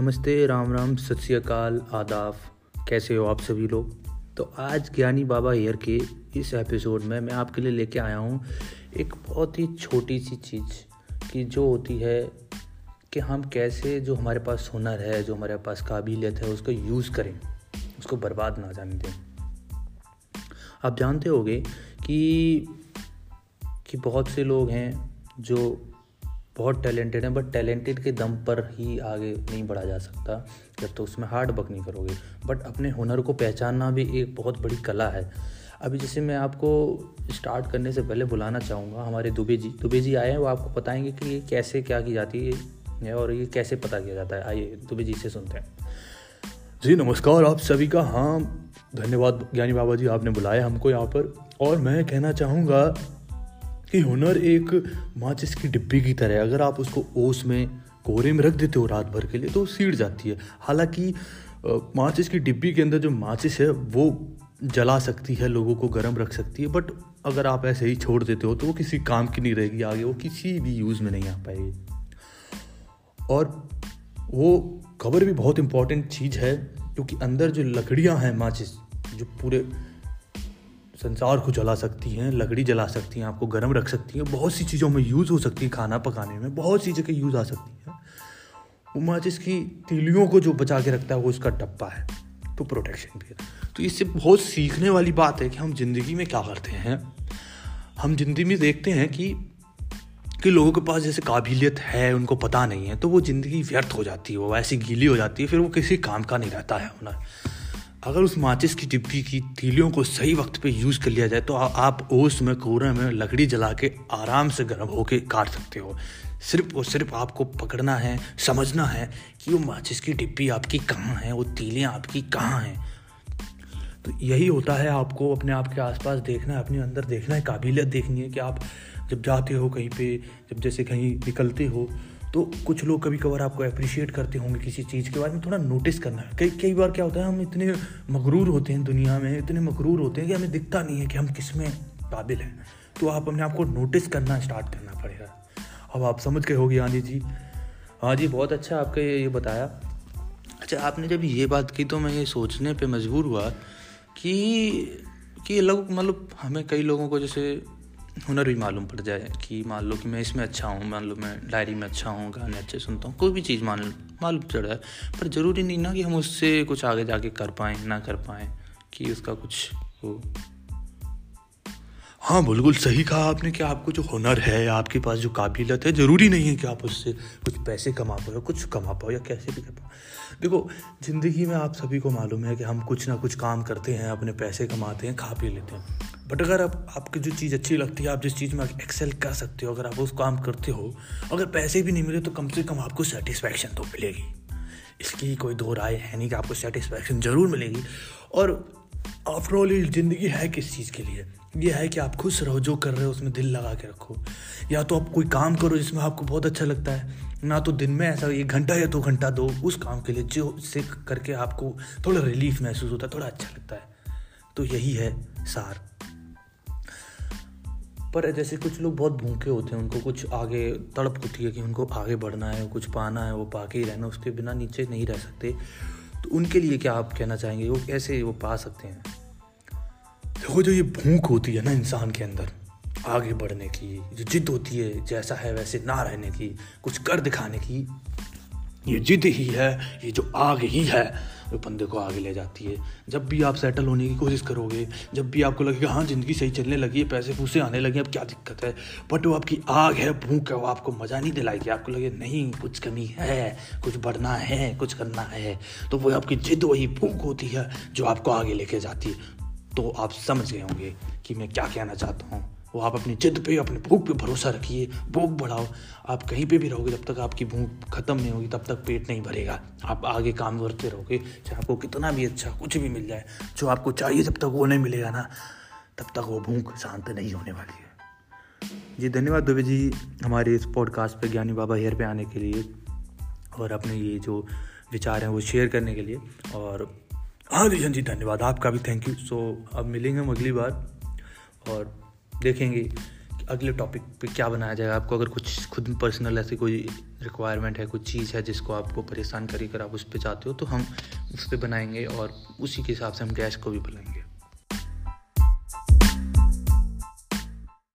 नमस्ते, राम राम, सत श्रीकाल आदाब। कैसे हो आप सभी लोग? तो आज ज्ञानी बाबा हेयर के इस एपिसोड में मैं आपके लिए लेके आया हूँ एक बहुत ही छोटी सी चीज़ कि जो होती है कि हम कैसे जो हमारे पास हुनर है, जो हमारे पास काबिलियत है, उसको यूज़ करें, उसको बर्बाद ना जाने दें। आप जानते होंगे कि कि बहुत से लोग हैं जो बहुत टैलेंटेड हैं बट टैलेंटेड के दम पर ही आगे नहीं बढ़ा जा सकता, जब तो उसमें हार्ड वर्क नहीं करोगे। बट अपने हुनर को पहचानना भी एक बहुत बड़ी कला है। अभी जैसे मैं आपको स्टार्ट करने से पहले बुलाना चाहूँगा, हमारे दुबे जी। दुबे जी आए हैं, वो आपको बताएँगे कि ये कैसे क्या की जाती है और ये कैसे पता किया जाता है। आइए, दुबे जी से सुनते हैं। जी, नमस्कार आप सभी का। हाँ धन्यवाद ज्ञानी बाबा जी, आपने बुलाया हमको यहाँ पर। और मैं कहना चाहूँगा कि हुनर एक माचिस की डिब्बी की तरह है। अगर आप उसको ओस में कोहरे में रख देते हो रात भर के लिए तो सीट जाती है। हालाँकि माचिस की डिब्बी के अंदर जो माचिस है, वो जला सकती है, लोगों को गर्म रख सकती है। बट अगर आप ऐसे ही छोड़ देते हो तो वो किसी काम की नहीं रहेगी आगे, वो किसी भी यूज़ में नहीं आ पाएगी। और वो कवर भी बहुत इंपॉर्टेंट चीज़ है, क्योंकि अंदर जो लकड़ियाँ हैं माचिस, जो पूरे संसार को जला सकती हैं, लकड़ी जला सकती हैं, आपको गर्म रख सकती हैं, बहुत सी चीज़ों में यूज़ हो सकती है खाना पकाने में, बहुत सी जगह यूज़ आ सकती हैं। वो माचिस की तीलियों को जो बचा के रखता है, वो उसका डब्बा है तो प्रोटेक्शन भी है। तो इससे बहुत सीखने वाली बात है कि हम ज़िंदगी में क्या करते हैं। हम ज़िंदगी में देखते हैं कि कि लोगों के पास जैसे काबिलियत है, उनको पता नहीं है तो वो ज़िंदगी व्यर्थ हो जाती है, वो ऐसी गीली हो जाती है, फिर वो किसी काम का नहीं रहता है हुनर अगर उस माचिस की डिब्बी की तीलियों को सही वक्त पे यूज़ कर लिया जाए तो आ, आप ओस में कोरे में लकड़ी जला के आराम से गर्म होके काट सकते हो। सिर्फ़ और सिर्फ़ आपको पकड़ना है समझना है कि वो माचिस की डिब्बी आपकी कहाँ है वो तीलियाँ आपकी कहाँ हैं। तो यही होता है आपको अपने आप के आसपास देखना है अपने अंदर देखना है काबिलियत देखनी है कि आप जब जाते हो कहीं पे जब जैसे कहीं निकलते हो तो कुछ लोग कभी कभार आपको अप्रिशिएट करते होंगे किसी चीज़ के बारे में, थोड़ा नोटिस करना। है कई कई बार क्या होता है, हम इतने मगरूर होते हैं दुनिया में, इतने मगरूर होते हैं कि हमें दिखता नहीं है कि हम किसमें काबिल हैं। तो आप अपने आप को नोटिस करना स्टार्ट करना पड़ेगा। अब आप समझ गए होगी आंधी जी। हाँ जी, बहुत अच्छा आपका ये बताया। अच्छा आपने जब ये बात की तो मैं ये सोचने पे मजबूर हुआ कि कि लोग मतलब हमें कई लोगों को जैसे हुनर भी मालूम पड़ जाए कि मान लो कि मैं इसमें अच्छा हूँ, मान लो मैं डायरी में अच्छा हूँ, गाने अच्छे सुनता हूँ, कोई भी चीज़ मान, मालूम चढ़ जाए। पर ज़रूरी नहीं ना कि हम उससे कुछ आगे जाके कर पाएँ, ना कर पाएँ कि उसका कुछ हो। हाँ बिल्कुल सही कहा आपने कि आपको जो हुनर है, आपके पास जो काबिलियत है, ज़रूरी नहीं है कि आप उससे कुछ पैसे कमा पाओ या कुछ कमा पाओ या कैसे भी कर पाओ। देखो, ज़िंदगी में आप सभी को मालूम है कि हम कुछ ना कुछ काम करते हैं, अपने पैसे कमाते हैं, खा पी लेते हैं। बट अगर आप, आपकी जो चीज़ अच्छी लगती है, आप जिस चीज़ में एक्सेल कर सकते हो, अगर आप उस काम करते हो, अगर पैसे भी नहीं मिले तो कम से कम आपको सेटिस्फैक्शन तो मिलेगी। इसकी कोई दो राय है नहीं कि आपको सेटिस्फैक्शन ज़रूर मिलेगी। और आफ्टरऑल ज़िंदगी है किस चीज़ के लिए? ये है कि आप खुश रहो, जो कर रहे हो उसमें दिल लगा के रखो। या तो आप कोई काम करो जिसमें आपको बहुत अच्छा लगता है, ना तो दिन में ऐसा एक घंटा या दो तो घंटा दो, उस काम के लिए जो से करके आपको थोड़ा रिलीफ महसूस होता है, थोड़ा अच्छा लगता है। तो यही है सार। पर जैसे कुछ लोग बहुत भूखे होते हैं, उनको कुछ आगे तड़प उठी है कि उनको आगे बढ़ना है, कुछ पाना है, वो पा के ही रहना, उसके बिना नीचे नहीं रह सकते। तो उनके लिए क्या आप कहना चाहेंगे? वो कैसे वो पा सकते हैं? देखो, जो ये भूख होती है ना इंसान के अंदर, आगे बढ़ने की, जो जिद होती है, जैसा है वैसे ना रहने की, कुछ कर दिखाने की ये जिद ही है, ये जो आग ही है, वो बंदे को आगे ले जाती है। जब भी आप सेटल होने की कोशिश करोगे, जब भी आपको लगेगा हाँ ज़िंदगी सही चलने लगी है, पैसे फूसे आने लगे अब क्या दिक्कत है? बट वो आपकी आग है, भूख है, वो आपको मज़ा नहीं दिलाएगी। आपको लगे, नहीं, कुछ कमी है, कुछ बढ़ना है, कुछ करना है। तो वो आपकी जिद, वही भूख होती है, जो आपको आगे लेके जाती है। तो आप समझ गए होंगे कि मैं क्या कहना चाहता हूँ। वो आप अपनी जिद पे, अपने भूख पे भरोसा रखिए, भूख बढ़ाओ। आप कहीं पे भी रहोगे, जब तक आपकी भूख खत्म नहीं होगी, तब तक पेट नहीं भरेगा। आप आगे काम करते रहोगे, चाहे आपको कितना भी अच्छा कुछ भी मिल जाए, जो आपको चाहिए, जब तक वो नहीं मिलेगा ना, तब तक वो भूख शांत नहीं होने वाली है। जी, धन्यवाद दुबे जी, हमारे इस पॉडकास्ट पे, ज्ञानी बाबा हेयर पे आने के लिए, और अपने ये जो विचार हैं, वो शेयर करने के लिए। और हाँ हाँ जी, धन्यवाद आपका भी थैंक यू सो अब मिलेंगे हम अगली बार, और देखेंगे अगले टॉपिक पे क्या बनाया जाएगा। आपको अगर कुछ खुद पर्सनल ऐसी कोई रिक्वायरमेंट है, कुछ चीज़ है जिसको आपको परेशान करी कर आप उस पर चाहते हो तो हम उस पर बनाएँगे और उसी के हिसाब से हम गैस को भी बुलाएँगे